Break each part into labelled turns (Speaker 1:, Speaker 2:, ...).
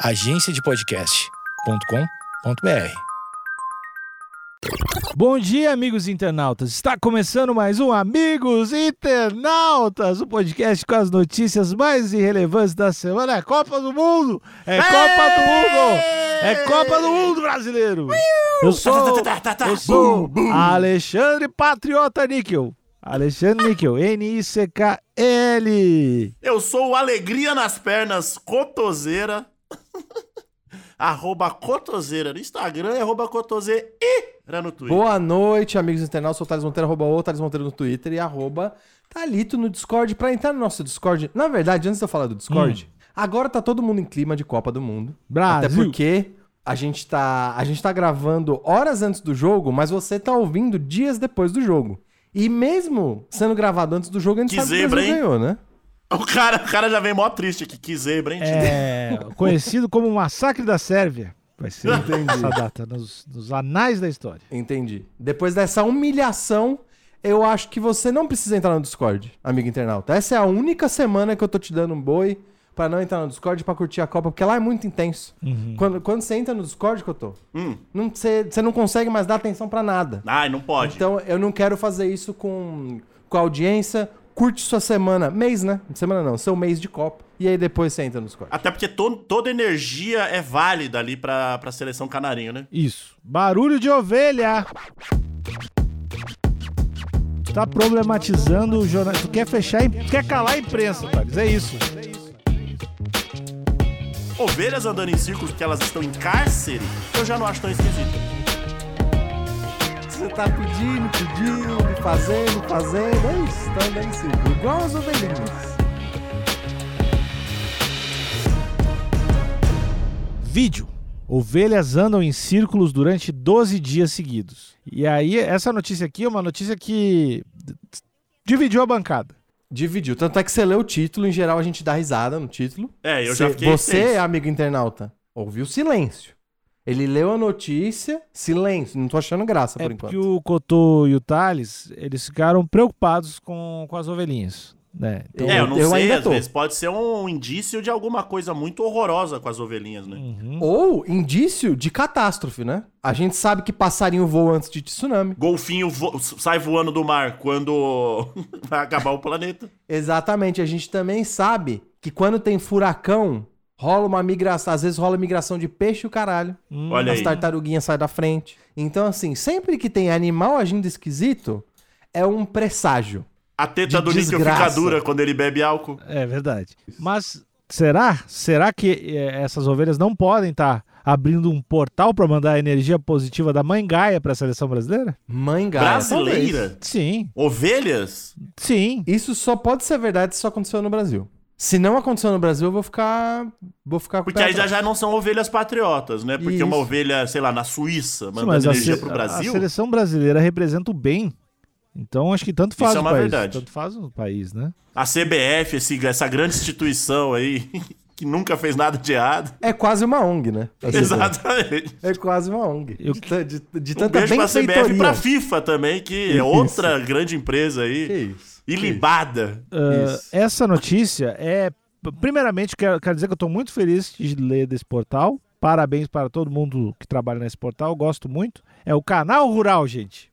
Speaker 1: agenciadepodcast.com.br.
Speaker 2: Bom dia, amigos internautas. Está começando mais um Amigos Internautas, o podcast com as notícias mais irrelevantes da semana. É Copa do Mundo! É Copa do Mundo! É Copa do Mundo brasileiro! Eu sou, eu sou Alexandre Patriota Níquel. Alexandre Níquel, N-I-C-K-L.
Speaker 3: Eu sou o Alegria nas Pernas Cotoseira. arroba Cotoseira no Instagram e arroba Cotoseira no Twitter.
Speaker 4: Boa noite, amigos internautas. Sou o Thales Monteiro, arroba o Thales Monteiro no Twitter e arroba Thalito no Discord. Pra entrar no nosso Discord, na verdade, antes de eu falar do Discord, agora tá todo mundo em clima de Copa do Mundo.
Speaker 2: Brasil.
Speaker 4: Até porque a gente, tá, a gente tá gravando horas antes do jogo, mas você tá ouvindo dias depois do jogo. E mesmo sendo gravado antes do jogo, a gente
Speaker 3: Que
Speaker 4: sabe que o
Speaker 3: zebra,
Speaker 4: Brasil
Speaker 3: hein?
Speaker 4: ganhou, né?
Speaker 3: O cara, o cara já vem mó triste aqui. Que zebra, hein?
Speaker 2: É, conhecido como Massacre da Sérvia. Vai ser essa data nos, nos anais da história.
Speaker 4: Entendi. Depois dessa humilhação, eu acho que você não precisa entrar no Discord, amigo internauta. Essa é a única semana que eu tô te dando um boi pra não entrar no Discord pra curtir a Copa, porque lá é muito intenso. Quando, quando você entra no Discord, que eu tô,
Speaker 3: Hum.
Speaker 4: não, você, você não consegue mais dar atenção pra nada.
Speaker 3: Ai, não pode.
Speaker 4: Então eu não quero fazer isso com, com a audiência. Curte sua semana, mês, né? Semana não, seu mês de Copa. E aí depois você entra no Discord.
Speaker 3: Até porque to- toda energia é válida ali pra, pra seleção canarinho, né?
Speaker 2: Isso. Barulho de ovelha. Tu tá problematizando o jornal. Tu quer fechar, im- quer calar a imprensa, Thales. É isso.
Speaker 3: Ovelhas andando em círculos porque elas estão em cárcere, eu já não acho tão esquisito.
Speaker 4: Você tá pedindo, pedindo, fazendo, fazendo. É isso, andando em círculo. Igual as ovelhinhas.
Speaker 2: Vídeo. Ovelhas andam em círculos durante 12 dias seguidos. E aí, essa notícia aqui é uma notícia que dividiu a bancada.
Speaker 4: Dividiu. Tanto é que você lê o título, em geral a gente dá risada no título.
Speaker 3: É, eu já fiquei
Speaker 4: Você,
Speaker 3: tenso.
Speaker 4: amigo internauta, ouviu silêncio. Ele leu a notícia, silêncio. Não tô achando graça
Speaker 2: É
Speaker 4: por enquanto.
Speaker 2: porque o Cotô e o Thales, eles ficaram preocupados com, com as ovelhinhas. Né? Então,
Speaker 3: É, eu não
Speaker 4: Eu
Speaker 3: sei,
Speaker 4: ainda
Speaker 3: às
Speaker 4: tô.
Speaker 3: vezes pode ser um indício de alguma coisa muito horrorosa com as ovelhinhas, né?
Speaker 2: uhum.
Speaker 4: Ou indício de catástrofe, né? A gente sabe que passarinho voa antes de tsunami.
Speaker 3: Golfinho vo- sai voando do mar quando vai acabar o planeta.
Speaker 4: Exatamente. A gente também sabe que quando tem furacão, rola uma migração. Às vezes rola migração de peixe e o caralho.
Speaker 3: Olha
Speaker 4: As
Speaker 3: aí.
Speaker 4: tartaruguinhas saem da frente. Então, assim, sempre que tem animal agindo esquisito, é um presságio.
Speaker 3: A teta
Speaker 4: De
Speaker 3: do níquel fica dura quando ele bebe álcool.
Speaker 2: É verdade. Mas será? Será que eh, essas ovelhas não podem estar abrindo um portal para mandar a energia positiva da mãe Gaia para a seleção brasileira?
Speaker 4: Mãe Gaia. talvez.
Speaker 3: Brasileira?
Speaker 2: Sim,
Speaker 3: Ovelhas?
Speaker 2: sim.
Speaker 4: Isso só pode ser verdade se só aconteceu no Brasil. Se não aconteceu no Brasil, eu vou ficar. Vou ficar
Speaker 3: Porque aí já, já não são ovelhas patriotas, né? Porque
Speaker 4: Isso.
Speaker 3: uma ovelha, sei lá, na Suíça,
Speaker 2: Sim,
Speaker 3: mandando
Speaker 2: mas a,
Speaker 3: energia
Speaker 2: se-
Speaker 3: pro
Speaker 2: a
Speaker 3: Brasil.
Speaker 2: seleção brasileira representa o bem. Então acho que tanto faz
Speaker 3: Isso é
Speaker 2: o
Speaker 3: uma
Speaker 2: país.
Speaker 3: verdade.
Speaker 2: Tanto faz o país, né?
Speaker 3: A CBF, esse- essa grande instituição aí, que nunca fez nada de errado.
Speaker 4: É quase uma ONG, né?
Speaker 3: Exatamente.
Speaker 4: É quase uma ONG.
Speaker 2: Eu-
Speaker 4: De, de, de
Speaker 3: Um
Speaker 4: tanta
Speaker 3: beijo pra CBF e pra FIFA também, que é
Speaker 4: Isso.
Speaker 3: outra grande empresa
Speaker 4: Que
Speaker 3: aí.
Speaker 4: isso?
Speaker 3: Ilibada.
Speaker 4: Isso.
Speaker 2: essa notícia é. Primeiramente, quero, quero dizer que eu estou muito feliz de ler desse portal. Parabéns para todo mundo que trabalha nesse portal. Eu gosto muito. É o Canal Rural, gente.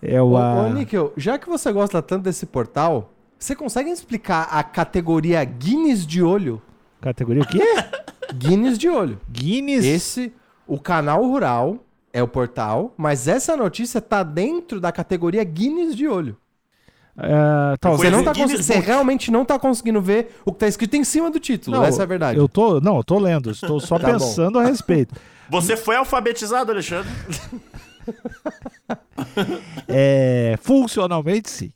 Speaker 2: É o.
Speaker 4: Ô,
Speaker 2: a-
Speaker 4: ô, Níquel, já que você gosta tanto desse portal, você consegue explicar a categoria Guinness de olho?
Speaker 2: Categoria o quê?
Speaker 4: Guinness de olho.
Speaker 2: Guinness.
Speaker 4: Esse, o canal rural é o portal, mas essa notícia tá dentro da categoria Guinness de olho.
Speaker 2: É, tá,
Speaker 4: Você, não tá cons- você realmente não tá conseguindo ver o que tá escrito em cima do título.
Speaker 2: Não,
Speaker 4: essa é a verdade.
Speaker 2: Eu tô, não, eu tô lendo, estou só
Speaker 4: Tá bom.
Speaker 2: pensando a respeito.
Speaker 3: Você foi alfabetizado, Alexandre?
Speaker 2: É, funcionalmente, sim.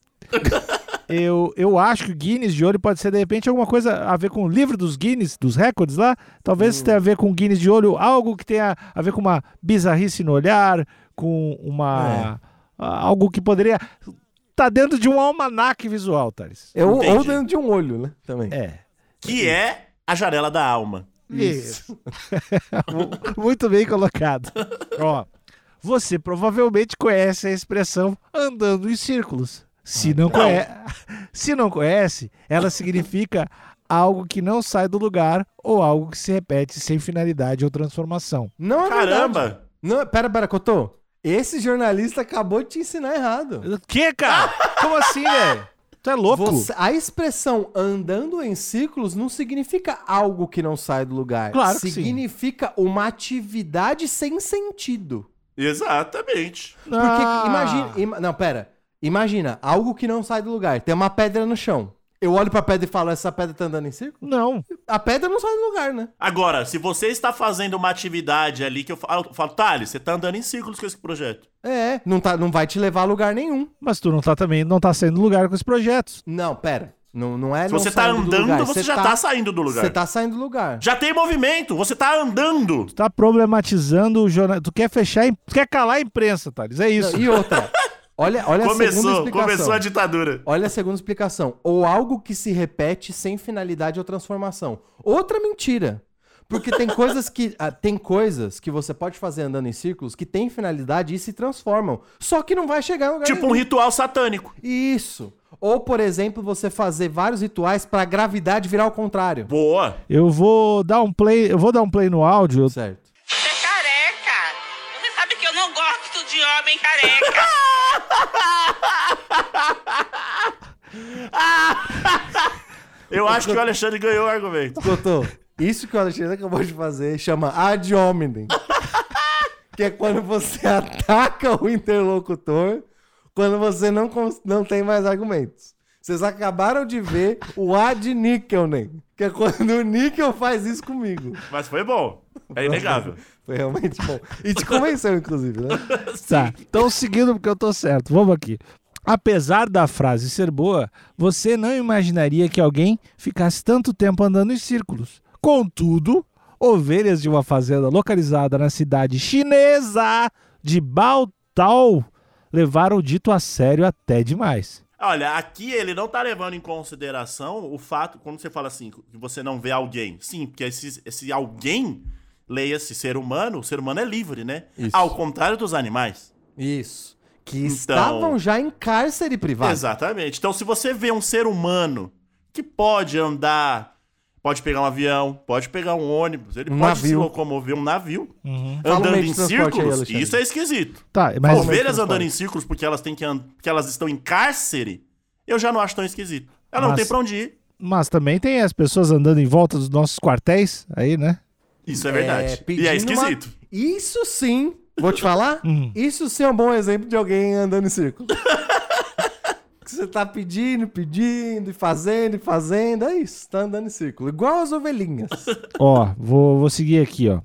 Speaker 2: Eu, eu acho que o Guinness de olho pode ser, de repente, alguma coisa a ver com o livro dos Guinness, dos recordes lá. Talvez tenha a ver com o Guinness de olho, algo que tenha a ver com uma bizarrice no olhar, com uma. Algo que poderia. Tá dentro de um almanaque visual, Thales.
Speaker 4: Eu, ou
Speaker 3: Entendi.
Speaker 4: dentro de um olho, né? Também.
Speaker 2: É.
Speaker 3: Que é a janela da alma.
Speaker 2: Isso. Muito bem colocado. Ó, você provavelmente conhece a expressão andando em círculos. Se não, conhe... Se não conhece, ela significa algo que não sai do lugar ou algo que se repete sem finalidade ou transformação.
Speaker 4: Não é verdade.
Speaker 3: Caramba!
Speaker 4: Não, pera, pera, Cotô. Esse jornalista acabou de te ensinar errado.
Speaker 2: O que, cara? Como assim, velho? Tu é louco?
Speaker 4: Você- a expressão andando em círculos não significa algo que não sai do lugar.
Speaker 2: Claro que sim.
Speaker 4: Significa uma atividade sem sentido.
Speaker 3: Exatamente.
Speaker 4: Porque
Speaker 2: Ah.
Speaker 4: imagina. ima- não, pera. Imagina, algo que não sai do lugar. Tem uma pedra no chão. Eu olho pra pedra e falo, essa pedra tá andando em círculo?
Speaker 2: Não.
Speaker 4: A pedra não sai do lugar, né?
Speaker 3: Agora, se você está fazendo uma atividade ali que eu falo, eu falo Thales, você tá andando em círculos com esse projeto.
Speaker 4: É, não, tá, não vai te levar a lugar nenhum.
Speaker 2: Mas tu não tá também, não tá saindo do lugar com os projetos.
Speaker 4: Não, pera. Não, não é
Speaker 3: Se
Speaker 4: não
Speaker 3: você tá andando,
Speaker 4: lugar.
Speaker 3: você
Speaker 4: Cê
Speaker 3: já tá saindo do lugar.
Speaker 4: Você tá saindo do lugar.
Speaker 3: Já tem movimento, você tá andando.
Speaker 2: Tu tá problematizando o jornal. Tu quer fechar, tu quer calar a imprensa, Thales. É isso.
Speaker 4: Não, e outra. Olha, olha a segunda
Speaker 3: Começou,
Speaker 4: explicação.
Speaker 3: começou a ditadura.
Speaker 4: Olha a segunda explicação. Ou algo que se repete sem finalidade ou transformação. Outra mentira. Porque tem coisas que ah, tem coisas que você pode fazer andando em círculos que têm finalidade e se transformam. Só que não vai chegar em lugar
Speaker 3: Tipo um
Speaker 4: nenhum.
Speaker 3: ritual satânico.
Speaker 4: Isso. Ou, por exemplo, você fazer vários rituais pra gravidade virar ao contrário.
Speaker 3: Boa.
Speaker 2: Eu vou dar um play, eu vou dar um play no áudio.
Speaker 4: Certo.
Speaker 5: Você é careca. Você sabe que eu não gosto de homem careca.
Speaker 3: Eu acho que o Alexandre ganhou o argumento.
Speaker 4: Cotô, isso que o Alexandre acabou de fazer chama ad hominem. que é quando você ataca o interlocutor quando você não, não tem mais argumentos. Vocês acabaram de ver o ad nickelnem, que é quando o níquel faz isso comigo.
Speaker 3: Mas foi bom. É inegável.
Speaker 4: Foi realmente bom. E te convenceu, inclusive, né?
Speaker 2: Tá. Então, seguindo porque eu tô certo. Vamos aqui. Apesar da frase ser boa, você não imaginaria que alguém ficasse tanto tempo andando em círculos. Contudo, ovelhas de uma fazenda localizada na cidade chinesa de Baotao levaram o dito a sério até demais.
Speaker 3: Olha, aqui ele não tá levando em consideração o fato, quando você fala assim, que você não vê alguém. Sim, porque esse, esse alguém, leia-se ser humano, o ser humano é livre, né?
Speaker 4: Isso.
Speaker 3: Ao contrário dos animais.
Speaker 4: Isso. Que
Speaker 3: Então-
Speaker 4: estavam já em cárcere privado.
Speaker 3: Exatamente. Então, se você vê um ser humano que pode andar, pode pegar um avião, pode pegar um ônibus, ele
Speaker 4: Um
Speaker 3: pode se
Speaker 4: navio.
Speaker 3: locomover um navio,
Speaker 4: Fala um
Speaker 3: andando em
Speaker 4: aí,
Speaker 3: círculos,
Speaker 4: Alexandre.
Speaker 3: isso é esquisito.
Speaker 2: Tá, mas
Speaker 3: Ovelhas andando em círculos porque elas têm que and... porque elas estão em cárcere, eu já não acho tão esquisito. Ela não
Speaker 2: Mas-
Speaker 3: tem pra onde ir.
Speaker 2: Mas também tem as pessoas andando em volta dos nossos quartéis, aí, né?
Speaker 3: Isso é verdade. e
Speaker 4: pedindo
Speaker 3: é esquisito.
Speaker 4: uma- Isso sim, vou te falar,
Speaker 2: Hum.
Speaker 4: isso sim é um bom exemplo de alguém andando em círculo. Que Você tá pedindo, pedindo, e fazendo, e fazendo, é isso, tá andando em círculo. Igual as ovelhinhas.
Speaker 2: Ó, vou, vou seguir aqui, ó.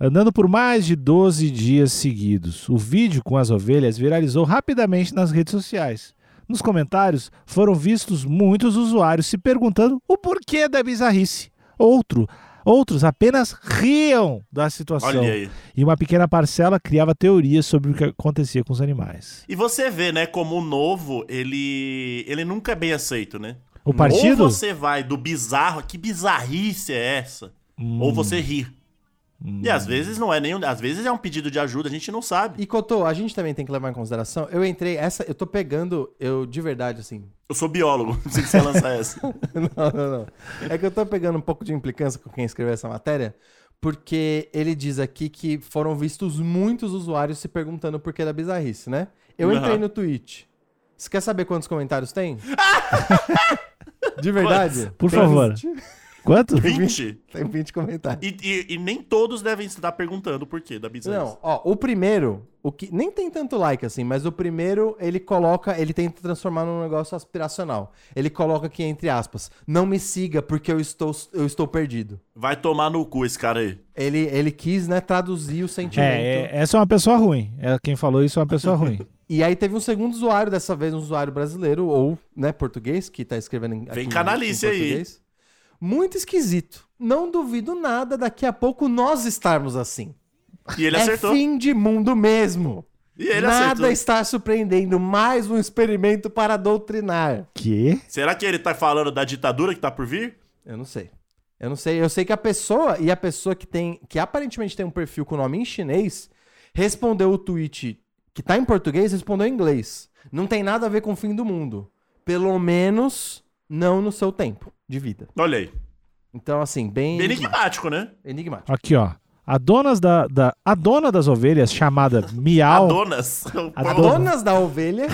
Speaker 2: Andando por mais de 12 dias seguidos, o vídeo com as ovelhas viralizou rapidamente nas redes sociais. Nos comentários foram vistos muitos usuários se perguntando o porquê da bizarrice. Outro, outros apenas riam da situação. E uma pequena parcela criava teorias sobre o que acontecia com os animais.
Speaker 3: E você vê, né, como o novo, ele ele nunca é bem aceito, né?
Speaker 2: O partido?
Speaker 3: Ou você vai do bizarro, que bizarrice é essa?
Speaker 2: Hum.
Speaker 3: Ou você ri. E às vezes não é nenhum, às vezes é um pedido de ajuda, a gente não sabe.
Speaker 4: E Cotô, a gente também tem que levar em consideração, eu entrei, essa, eu tô pegando, eu de verdade, assim,
Speaker 3: Eu sou biólogo, não sei se você lança essa.
Speaker 4: não, não, não. É que eu tô pegando um pouco de implicância com quem escreveu essa matéria, porque ele diz aqui que foram vistos muitos usuários se perguntando o porquê da bizarrice, né? Eu entrei
Speaker 3: Aham.
Speaker 4: no tweet. Você quer saber quantos comentários tem? de verdade?
Speaker 2: Por
Speaker 4: Tem
Speaker 2: favor.
Speaker 4: 20.
Speaker 2: Quanto?
Speaker 3: 20.
Speaker 4: Tem 20 comentários.
Speaker 3: E, e- e nem todos devem estar perguntando o porquê da bizarrice.
Speaker 4: Não, ó, o primeiro, o que nem tem tanto like assim, mas o primeiro ele coloca, ele tenta transformar num negócio aspiracional. Ele coloca aqui entre aspas: "Não me siga porque eu estou eu estou perdido".
Speaker 3: Vai tomar no cu esse cara aí.
Speaker 4: Ele ele quis, né, traduzir o sentimento.
Speaker 2: É, é, essa é uma pessoa ruim. É, quem falou isso é uma pessoa ruim.
Speaker 4: E aí teve um segundo usuário, dessa vez um usuário brasileiro ou, né, português, que tá escrevendo em,
Speaker 3: Vem canalice
Speaker 4: em
Speaker 3: aí.
Speaker 4: Muito esquisito. Não duvido nada daqui a pouco nós estarmos assim.
Speaker 3: E ele
Speaker 4: é
Speaker 3: acertou.
Speaker 4: fim de mundo mesmo.
Speaker 3: E ele
Speaker 4: Nada
Speaker 3: acertou.
Speaker 4: está surpreendendo. Mais um experimento para doutrinar.
Speaker 2: Que?
Speaker 3: Será que ele tá falando da ditadura que tá por vir?
Speaker 4: Eu não sei. Eu não sei. Eu sei que a pessoa, e a pessoa que tem, que aparentemente tem um perfil com nome em chinês, respondeu o tweet que tá em português, respondeu em inglês. Não tem nada a ver com o fim do mundo. Pelo menos não no seu tempo de vida.
Speaker 3: Olha aí.
Speaker 4: Então, assim, bem
Speaker 3: Bem enigmático, né?
Speaker 4: enigmático.
Speaker 2: Aqui, ó. A, donas da, da, a dona das ovelhas, chamada Miau.
Speaker 3: Adonas.
Speaker 2: A
Speaker 4: A
Speaker 2: dona-
Speaker 4: donas da ovelha.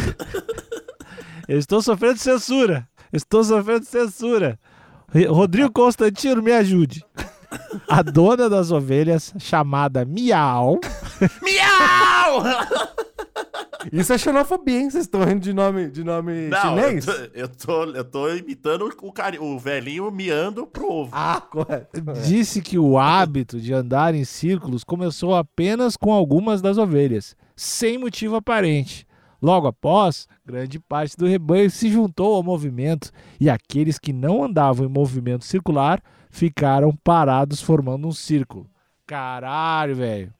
Speaker 2: Eu estou sofrendo censura. Estou sofrendo censura. Rodrigo Constantino, me ajude. A dona das ovelhas, chamada Miau.
Speaker 3: Miau!
Speaker 4: Isso é xenofobia, hein? Vocês estão rindo de nome, de nome
Speaker 3: Não, eu
Speaker 4: chinês?
Speaker 3: tô, eu, tô, eu tô imitando o, cari... o velhinho miando pro ovo.
Speaker 4: Ah, correto.
Speaker 2: Disse que o hábito de andar em círculos começou apenas com algumas das ovelhas, sem motivo aparente. Logo após, grande parte do rebanho se juntou ao movimento e aqueles que não andavam em movimento circular ficaram parados formando um círculo. Caralho, velho.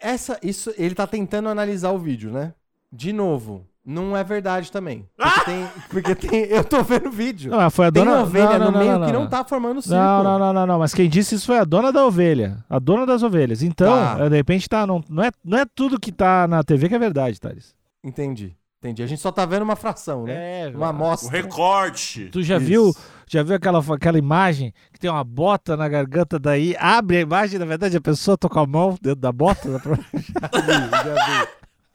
Speaker 4: Essa, isso, ele tá tentando analisar o vídeo, né? De novo, não é verdade também.
Speaker 3: Ah!
Speaker 4: Porque, tem, porque tem. Eu tô vendo o vídeo.
Speaker 2: Não, foi a
Speaker 4: tem
Speaker 2: dona
Speaker 4: ovelha
Speaker 2: não,
Speaker 4: no
Speaker 2: não,
Speaker 4: meio
Speaker 2: não,
Speaker 4: que
Speaker 2: não,
Speaker 4: não tá formando círculo.
Speaker 2: Não, não, não, não, não, mas quem disse isso foi a dona da ovelha. A dona das ovelhas. Então,
Speaker 4: Tá.
Speaker 2: eh, de repente, tá, não, não, é, não é tudo que tá na TV que é verdade, Thales.
Speaker 4: Entendi. Entendi. A gente só tá vendo uma fração, né?
Speaker 2: É,
Speaker 4: uma
Speaker 3: O
Speaker 4: amostra.
Speaker 3: recorte.
Speaker 2: Tu já
Speaker 4: Isso.
Speaker 2: viu, já viu aquela, aquela imagem que tem uma bota na garganta daí, abre a imagem, na verdade a pessoa com a mão dentro da bota? dá pra-
Speaker 4: já vi.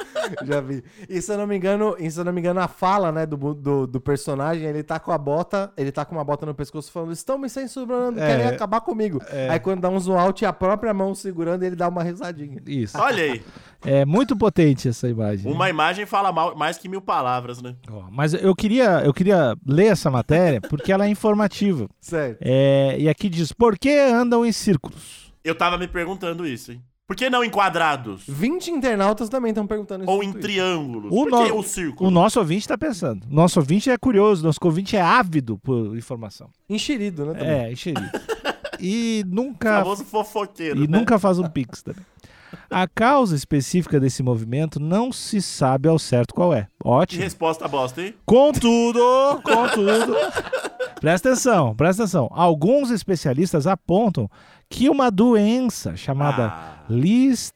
Speaker 4: Já vi. E se eu não me engano, e se eu não me engano, a fala, né, do, do, do personagem, ele tá com a bota, ele tá com uma bota no pescoço falando, estão me censurando,
Speaker 2: É.
Speaker 4: querem acabar comigo. Aí quando dá um zoom out e a própria mão segurando, ele dá uma risadinha.
Speaker 2: Isso.
Speaker 3: Olha aí.
Speaker 2: É muito potente essa imagem.
Speaker 3: Uma imagem fala mal- mais que mil palavras, né?
Speaker 2: Ó, Mas eu queria, eu queria ler essa matéria porque ela é informativa.
Speaker 4: Certo.
Speaker 2: É, e aqui diz, por que andam em círculos?
Speaker 3: Eu tava me perguntando isso, hein? Por que não em quadrados?
Speaker 4: 20 internautas também estão perguntando isso.
Speaker 3: Ou em
Speaker 4: Twitter.
Speaker 2: O
Speaker 3: triângulos? Por que
Speaker 2: no-
Speaker 3: o círculo?
Speaker 2: O nosso ouvinte está pensando. Nosso ouvinte é curioso, nosso ouvinte é ávido por informação.
Speaker 4: Enxerido, né? também.
Speaker 2: É, enxerido. E
Speaker 3: O
Speaker 2: nunca
Speaker 3: famoso fofoqueiro,
Speaker 2: E
Speaker 3: né?
Speaker 2: nunca faz um pix também. A causa específica desse movimento não se sabe ao certo qual é.
Speaker 3: Que
Speaker 2: Ótimo.
Speaker 3: resposta bosta, hein?
Speaker 2: Contudo, contudo. presta atenção, presta atenção. Alguns especialistas apontam que uma doença chamada
Speaker 3: Ah,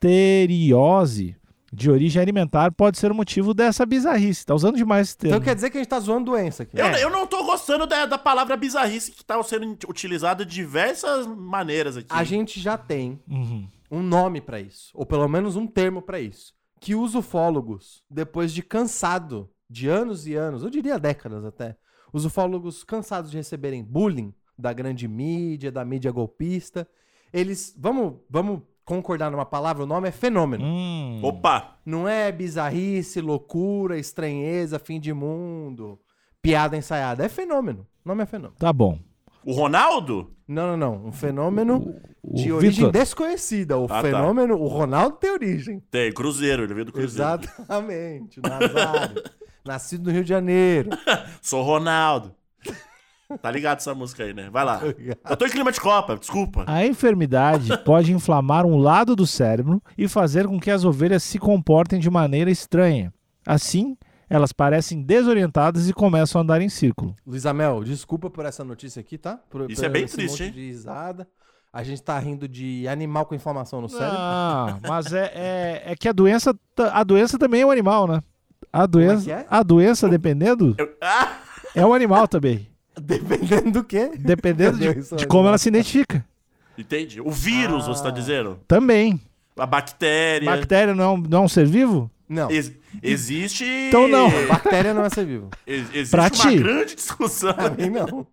Speaker 2: listeriose de origem alimentar pode ser o motivo dessa bizarrice. Tá usando demais esse termo.
Speaker 4: Então quer dizer que a gente tá zoando doença aqui.
Speaker 3: eu, eu não tô gostando da, da palavra bizarrice que tá sendo utilizada de diversas maneiras aqui.
Speaker 4: A gente já tem
Speaker 2: Uhum.
Speaker 4: Um nome pra isso, ou pelo menos um termo pra isso, que os ufólogos, depois de cansado de anos e anos, eu diria décadas até, os ufólogos cansados de receberem bullying da grande mídia, da mídia golpista, eles, vamos, vamos concordar numa palavra, o nome é fenômeno.
Speaker 2: Hum.
Speaker 3: Opa!
Speaker 4: Não é bizarrice, loucura, estranheza, fim de mundo, piada ensaiada, é fenômeno. O nome é fenômeno.
Speaker 2: Tá bom.
Speaker 3: O Ronaldo?
Speaker 4: Não, não, não, um fenômeno
Speaker 2: O
Speaker 4: de origem
Speaker 2: Vitor,
Speaker 4: desconhecida. O
Speaker 3: tá.
Speaker 4: fenômeno, o Ronaldo tem origem.
Speaker 3: Tem, Cruzeiro, ele veio do Cruzeiro.
Speaker 4: Exatamente, o Nazário. Nascido no Rio de Janeiro.
Speaker 3: Sou Ronaldo. Tá ligado essa música aí, né? Vai lá. Eu tô em clima de Copa, desculpa.
Speaker 2: A enfermidade pode inflamar um lado do cérebro e fazer com que as ovelhas se comportem de maneira estranha. Assim, elas parecem desorientadas e começam a andar em círculo.
Speaker 4: Luiz Amel, desculpa por essa notícia aqui, tá? Por,
Speaker 3: Isso
Speaker 4: por
Speaker 3: é bem
Speaker 4: esse
Speaker 3: triste,
Speaker 4: monte
Speaker 3: hein?
Speaker 4: de risada. A gente tá rindo de animal com inflamação no cérebro.
Speaker 2: Ah, mas é, é, é que a doença, ta- a doença também é um animal, né? A doença,
Speaker 4: que é?
Speaker 2: a doença dependendo,
Speaker 3: Eu- Ah!
Speaker 2: é um animal também.
Speaker 4: Dependendo do quê?
Speaker 2: Dependendo de,
Speaker 4: é
Speaker 2: de como ela se identifica.
Speaker 3: Entendi. O vírus,
Speaker 4: Ah.
Speaker 3: você tá dizendo?
Speaker 2: Também.
Speaker 3: A bactéria.
Speaker 2: Bactéria não, é não é um ser vivo?
Speaker 4: Não,
Speaker 3: Ex- existe.
Speaker 2: Então não.
Speaker 4: bactéria não é ser vivo.
Speaker 3: Ex- existe
Speaker 2: Pra
Speaker 3: uma
Speaker 2: ti.
Speaker 3: grande discussão.
Speaker 4: Pra mim, não.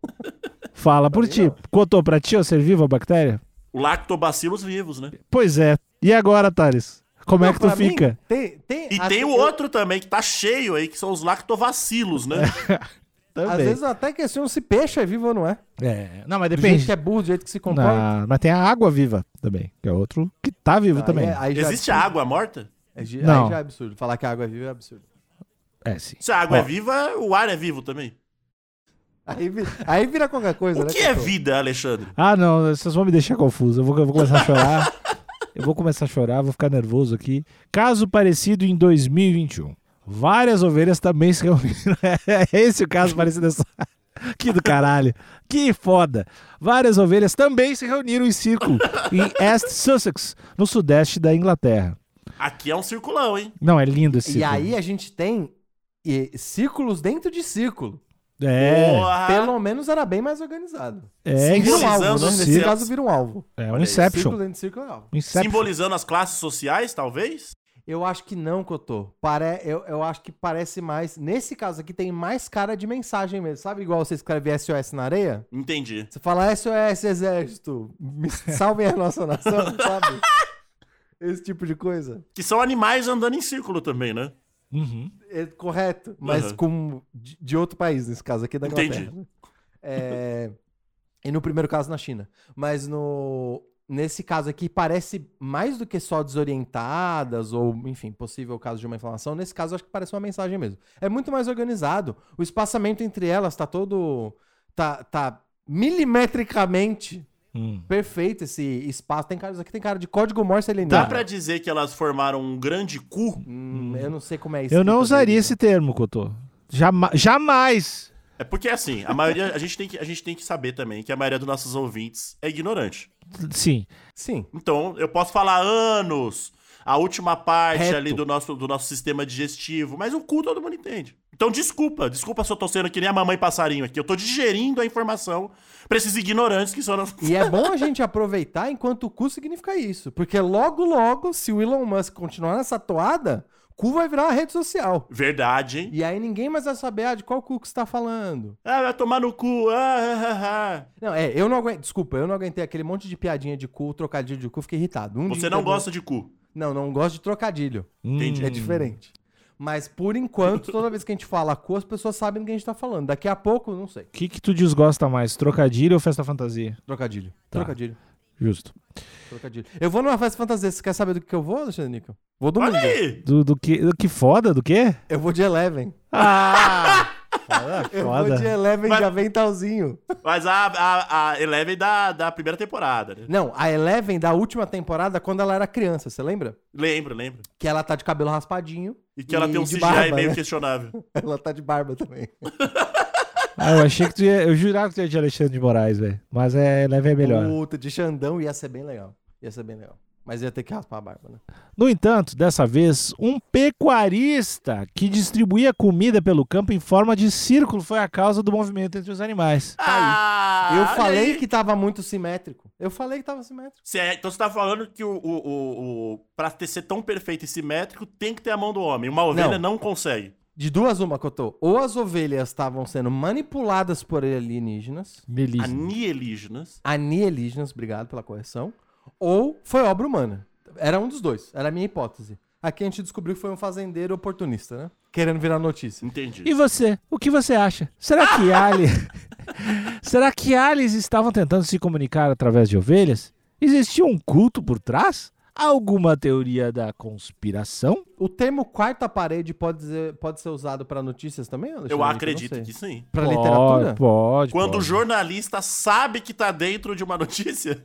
Speaker 2: Fala por ti. Contou pra ti é ser vivo a bactéria?
Speaker 3: O lactobacilos vivos, né?
Speaker 2: Pois é. E agora, Thales? Como é
Speaker 4: Não,
Speaker 2: que tu
Speaker 4: pra mim,
Speaker 2: fica?
Speaker 4: tem, tem,
Speaker 3: E tem o
Speaker 4: eu-
Speaker 3: outro também que tá cheio aí, que são os lactovacilos, né?
Speaker 4: Às
Speaker 2: Também.
Speaker 4: vezes eu até questiono se peixe é vivo ou não é.
Speaker 2: É, não, mas
Speaker 4: Do jeito
Speaker 2: depende.
Speaker 4: que é burro, do jeito que se comporta.
Speaker 2: Não, mas tem a água viva também, que é outro que tá vivo também.
Speaker 4: é- aí já é
Speaker 3: Existe
Speaker 4: absurdo.
Speaker 3: água morta?
Speaker 4: É
Speaker 2: Não.
Speaker 4: Aí já é absurdo. Falar que a água é viva é absurdo.
Speaker 2: É, sim.
Speaker 3: Se a água
Speaker 2: Ó.
Speaker 3: é viva, o ar é vivo também.
Speaker 4: Aí, vi- aí vira qualquer coisa,
Speaker 3: O
Speaker 4: né?
Speaker 3: que é
Speaker 4: Cacau?
Speaker 3: vida, Alexandre?
Speaker 2: Ah, não, vocês vão me deixar confuso. Eu vou, eu vou começar a chorar. eu vou começar a chorar, vou ficar nervoso aqui. Caso parecido em 2021. Várias ovelhas também se reuniram. É esse o caso parecido dessa. Que do caralho. Que foda. Várias ovelhas também se reuniram em círculo em East Sussex, no sudeste da Inglaterra.
Speaker 3: Aqui é um circulão, hein?
Speaker 2: Não, é lindo esse
Speaker 4: E
Speaker 2: círculo.
Speaker 4: aí a gente tem e, círculos dentro de círculo.
Speaker 2: É,
Speaker 3: Porra!
Speaker 4: Pelo menos era bem mais organizado.
Speaker 2: é,
Speaker 4: Vira um
Speaker 3: Simbolizando
Speaker 4: alvo, né?
Speaker 3: os
Speaker 4: Nesse caso, vira um alvo.
Speaker 2: é um Inception.
Speaker 4: Círculo dentro de círculo é alvo.
Speaker 2: Inception.
Speaker 3: Simbolizando as classes sociais, talvez?
Speaker 4: Eu acho que não, Cotô. Pare... Eu, eu acho que parece mais. Nesse caso aqui tem mais cara de mensagem mesmo. Sabe igual você escreve SOS na areia?
Speaker 3: Entendi.
Speaker 4: Você fala SOS Exército, me salvem a nossa nação, sabe? Esse tipo de coisa.
Speaker 3: Que são animais andando em círculo também, né?
Speaker 2: Uhum.
Speaker 4: É correto, mas
Speaker 3: Aham.
Speaker 4: com de, de outro país, nesse caso aqui da Inglaterra.
Speaker 3: Entendi.
Speaker 4: É, e no primeiro caso na China. Mas no nesse caso aqui parece mais do que só desorientadas ou, enfim, possível caso de uma inflamação. Nesse caso acho que parece uma mensagem mesmo. É muito mais organizado. O espaçamento entre elas tá todo tá tá milimetricamente
Speaker 2: Hum.
Speaker 4: perfeito esse espaço. Tem caras aqui tem cara de código Morse alienígena.
Speaker 3: Dá pra dizer que elas formaram um grande cu?
Speaker 4: Hum, eu não sei como é isso.
Speaker 2: Eu não usaria esse termo, Cotô. Jama jamais.
Speaker 3: É porque assim, a maioria. A gente, tem que, a gente tem que saber também que a maioria dos nossos ouvintes é ignorante.
Speaker 2: Sim.
Speaker 4: Sim.
Speaker 3: Então, eu posso falar anos, a última parte
Speaker 4: Reto.
Speaker 3: ali do nosso, do nosso sistema digestivo, mas o cu todo mundo entende. Então, desculpa, desculpa se eu tô sendo que nem a mamãe passarinho aqui. Eu tô digerindo a informação pra esses ignorantes que são.
Speaker 4: E é bom a gente aproveitar enquanto o cu significa isso. Porque logo, logo, se o Elon Musk continuar nessa toada, cu vai virar uma rede social.
Speaker 3: Verdade, hein?
Speaker 4: E aí ninguém mais vai saber ah, de qual cu que você tá falando.
Speaker 3: Ah, vai tomar no cu. Ah, ah, ah, ah.
Speaker 4: Não, é, eu não aguento. Desculpa, eu não aguentei aquele monte de piadinha de cu, trocadilho de cu, fiquei irritado. Um
Speaker 3: Você não gosta de cu.
Speaker 4: Não, não gosto de trocadilho.
Speaker 3: Entendi.
Speaker 4: É diferente. Mas por enquanto, toda vez que a gente fala cu, as pessoas sabem do que a gente tá falando. Daqui a pouco, não sei.
Speaker 2: O que, que tu desgosta mais? Trocadilho ou festa fantasia?
Speaker 4: Trocadilho.
Speaker 2: Tá.
Speaker 4: Trocadilho.
Speaker 2: Justo.
Speaker 4: Trocadilho. Eu vou numa festa fantasia. Você quer saber do que que eu vou, Alexandre Nico? Vou domingo.
Speaker 3: Olha aí!
Speaker 2: Do, do que, do que foda? Do quê?
Speaker 4: Eu vou de Eleven.
Speaker 2: Ah! foda,
Speaker 4: Eu vou de. Eleven
Speaker 3: Mas-
Speaker 4: de aventalzinho.
Speaker 3: Mas a, a, a Eleven da, da primeira temporada, né?
Speaker 4: Não, a Eleven da última temporada, quando ela era criança, você lembra?
Speaker 3: Lembro, lembro.
Speaker 4: Que ela tá de cabelo raspadinho.
Speaker 3: E que ela tem um CGI
Speaker 4: barba,
Speaker 3: meio
Speaker 4: né?
Speaker 3: questionável.
Speaker 4: Ela tá de barba também.
Speaker 2: Ah, eu achei que tu ia. Eu jurava que tu ia de Alexandre de Moraes, velho. Mas é leve é melhor.
Speaker 4: Puta, de Xandão ia ser bem legal. Ia ser bem legal. Mas ia ter que raspar a barba, né?
Speaker 2: No entanto, dessa vez, um pecuarista que distribuía comida pelo campo em forma de círculo foi a causa do movimento entre os animais.
Speaker 3: Ah,
Speaker 4: eu falei
Speaker 3: aí.
Speaker 4: que tava muito simétrico. Eu falei que tava simétrico.
Speaker 3: Cê é- então você tá falando que o, o, o, o- pra ter, ser tão perfeito e simétrico, tem que ter a mão do homem. Uma ovelha não, consegue.
Speaker 4: De duas uma, Cotô. Ou as ovelhas estavam sendo manipuladas por alienígenas,
Speaker 2: Beleza.
Speaker 3: Anielígenas.
Speaker 4: alienígenas, obrigado pela correção, ou foi obra humana. Era um dos dois. Era a minha hipótese. Aqui a gente descobriu que foi um fazendeiro oportunista, né? Querendo virar notícia.
Speaker 3: Entendi.
Speaker 2: E você? O que você acha? Será que Ali... Será que aliens estavam tentando se comunicar através de ovelhas? Existia um culto por trás? Alguma teoria da conspiração?
Speaker 4: O termo quarta parede pode ser, pode ser usado para notícias também, Alexandre?
Speaker 3: Eu acredito que sim.
Speaker 4: Pra
Speaker 2: Pode,
Speaker 4: literatura?
Speaker 2: Pode.
Speaker 3: Quando o
Speaker 2: pode.
Speaker 3: jornalista sabe que tá dentro de uma notícia.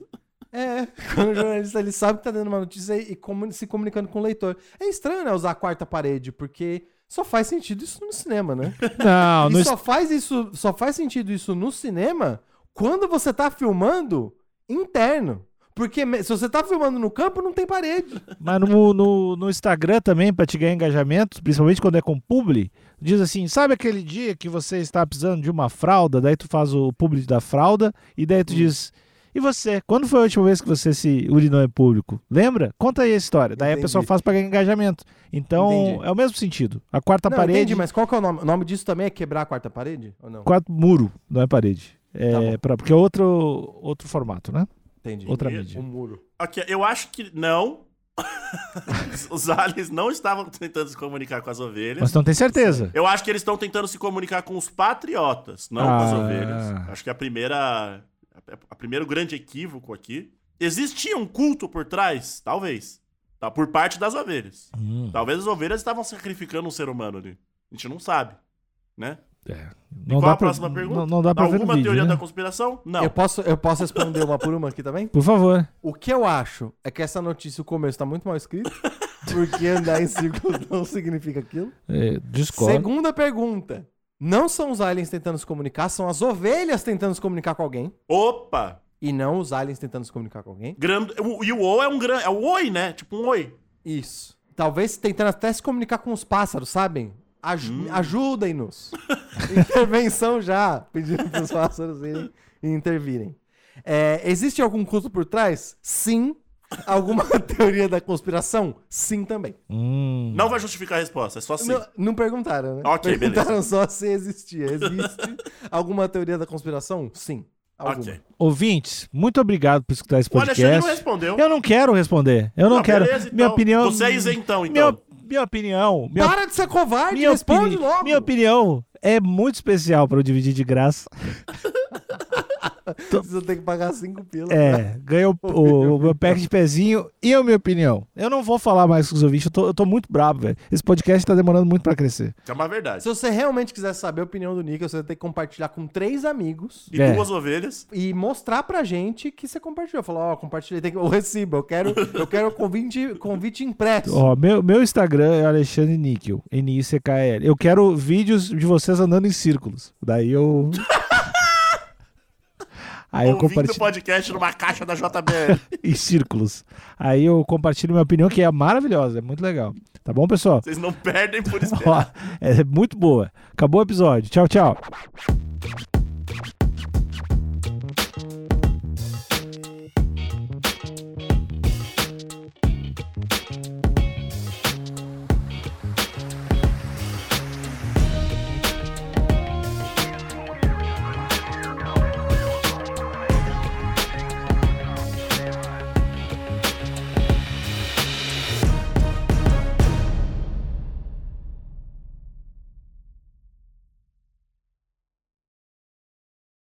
Speaker 4: É, quando o jornalista ele sabe que tá dando uma notícia e se comunicando com o leitor. É estranho, né, usar a quarta parede, porque só faz sentido isso no cinema, né?
Speaker 2: Não,
Speaker 4: e
Speaker 2: no
Speaker 4: só faz isso, só faz sentido isso no cinema quando você tá filmando interno. Porque se você tá filmando no campo, não tem parede.
Speaker 2: Mas no, no, no Instagram também, pra te ganhar engajamento, principalmente quando é com publi, diz assim, sabe aquele dia que você está precisando de uma fralda, daí tu faz o publi da fralda, e daí
Speaker 4: Hum.
Speaker 2: tu diz, e você, quando foi a última vez que você se urinou em público? Lembra? Conta aí a história. Daí a
Speaker 4: Entendi.
Speaker 2: pessoa faz pra ganhar engajamento. Então,
Speaker 4: Entendi.
Speaker 2: é o mesmo sentido. A quarta
Speaker 4: não,
Speaker 2: parede,
Speaker 4: entendi, mas qual que é o nome? O nome disso também é quebrar a quarta parede? Ou não?
Speaker 2: quarto muro, não é parede. É,
Speaker 4: Tá
Speaker 2: pra, porque é outro, outro formato, né?
Speaker 4: Entendi.
Speaker 2: Outra
Speaker 3: Um
Speaker 2: mídia.
Speaker 4: muro.
Speaker 3: Ok, eu acho que não. Os aliens não estavam tentando se comunicar com as ovelhas.
Speaker 2: Mas não tem certeza.
Speaker 3: Eu acho que eles estão tentando se comunicar com os patriotas, não com as
Speaker 2: Ah.
Speaker 3: ovelhas. Acho que a primeira. A, a primeiro grande equívoco aqui. Existia um culto por trás? Talvez. Tá, por parte das ovelhas.
Speaker 2: Hum,
Speaker 3: Talvez as ovelhas estavam sacrificando um ser humano ali. A gente não sabe. Né?
Speaker 2: é.
Speaker 3: E
Speaker 2: Não
Speaker 3: qual
Speaker 2: dá
Speaker 3: a
Speaker 2: pra-
Speaker 3: próxima pergunta?
Speaker 2: Não, não dá pra ver no
Speaker 3: Alguma
Speaker 2: vídeo,
Speaker 3: teoria
Speaker 2: né?
Speaker 3: da conspiração? Não.
Speaker 4: Eu, posso, eu posso responder uma por uma aqui também?
Speaker 2: Por favor.
Speaker 4: O que eu acho é que essa notícia, o começo tá muito mal escrito. Porque andar em círculos não significa aquilo.
Speaker 2: É, discordo.
Speaker 4: Segunda pergunta. Não são os aliens tentando se comunicar, são as ovelhas tentando se comunicar com alguém.
Speaker 3: Opa!
Speaker 4: E não os aliens tentando se comunicar com alguém.
Speaker 3: Grande... o- E o O é um grande. É o oi, né? Tipo um oi.
Speaker 4: Isso. Talvez tentando até se comunicar com os pássaros, sabem? Aj-
Speaker 3: Hum.
Speaker 4: Ajudem-nos. Intervenção já. Pedindo para os pássaros irem e intervirem. É, existe algum culto por trás? Sim. Alguma teoria da conspiração? Sim também.
Speaker 2: Hum.
Speaker 3: Não vai justificar a resposta, é só sim.
Speaker 4: Não, não perguntaram, né?
Speaker 3: Ok,
Speaker 4: perguntaram só se existia. Existe alguma teoria da conspiração? Sim. Alguma.
Speaker 3: Ok.
Speaker 2: Ouvintes, muito obrigado por escutar esse
Speaker 3: O Alexandre não
Speaker 2: podcast.
Speaker 3: respondeu.
Speaker 2: Eu não quero responder. Eu não,
Speaker 3: Não,
Speaker 2: quero.
Speaker 3: beleza,
Speaker 2: minha
Speaker 3: então.
Speaker 2: opinião.
Speaker 3: Você é isentão, então.
Speaker 2: Minha, minha opinião. Minha,
Speaker 4: Para de ser covarde,
Speaker 2: minha,
Speaker 4: responde
Speaker 2: opini-
Speaker 4: logo.
Speaker 2: minha opinião é muito especial para eu dividir de graça.
Speaker 4: Você tem que pagar 5 pilas.
Speaker 2: É, ganhou o, o, o meu pack de pezinho e a minha opinião. Eu não vou falar mais com os ouvintes, eu tô, eu tô muito brabo, velho. Esse podcast tá demorando muito pra crescer.
Speaker 3: É uma verdade.
Speaker 4: Se você realmente quiser saber a opinião do Nick, você vai ter que compartilhar com três amigos
Speaker 3: E
Speaker 2: É.
Speaker 3: duas ovelhas.
Speaker 4: e mostrar pra gente que você compartilhou. Falar, ó, compartilhei, tem que... o recibo, eu quero, eu quero convite, convite impresso.
Speaker 2: Ó, meu, meu Instagram é Alexandre Níquel, N-I-C-K-L. Eu quero vídeos de vocês andando em círculos. Daí eu. Aí eu
Speaker 3: ouvindo
Speaker 2: compartilho
Speaker 3: podcast numa caixa da JBL.
Speaker 2: em círculos. Aí eu compartilho minha opinião, que é maravilhosa, é muito legal. Tá bom, pessoal?
Speaker 3: Vocês não perdem por esperar.
Speaker 2: é muito boa. Acabou o episódio. Tchau, tchau.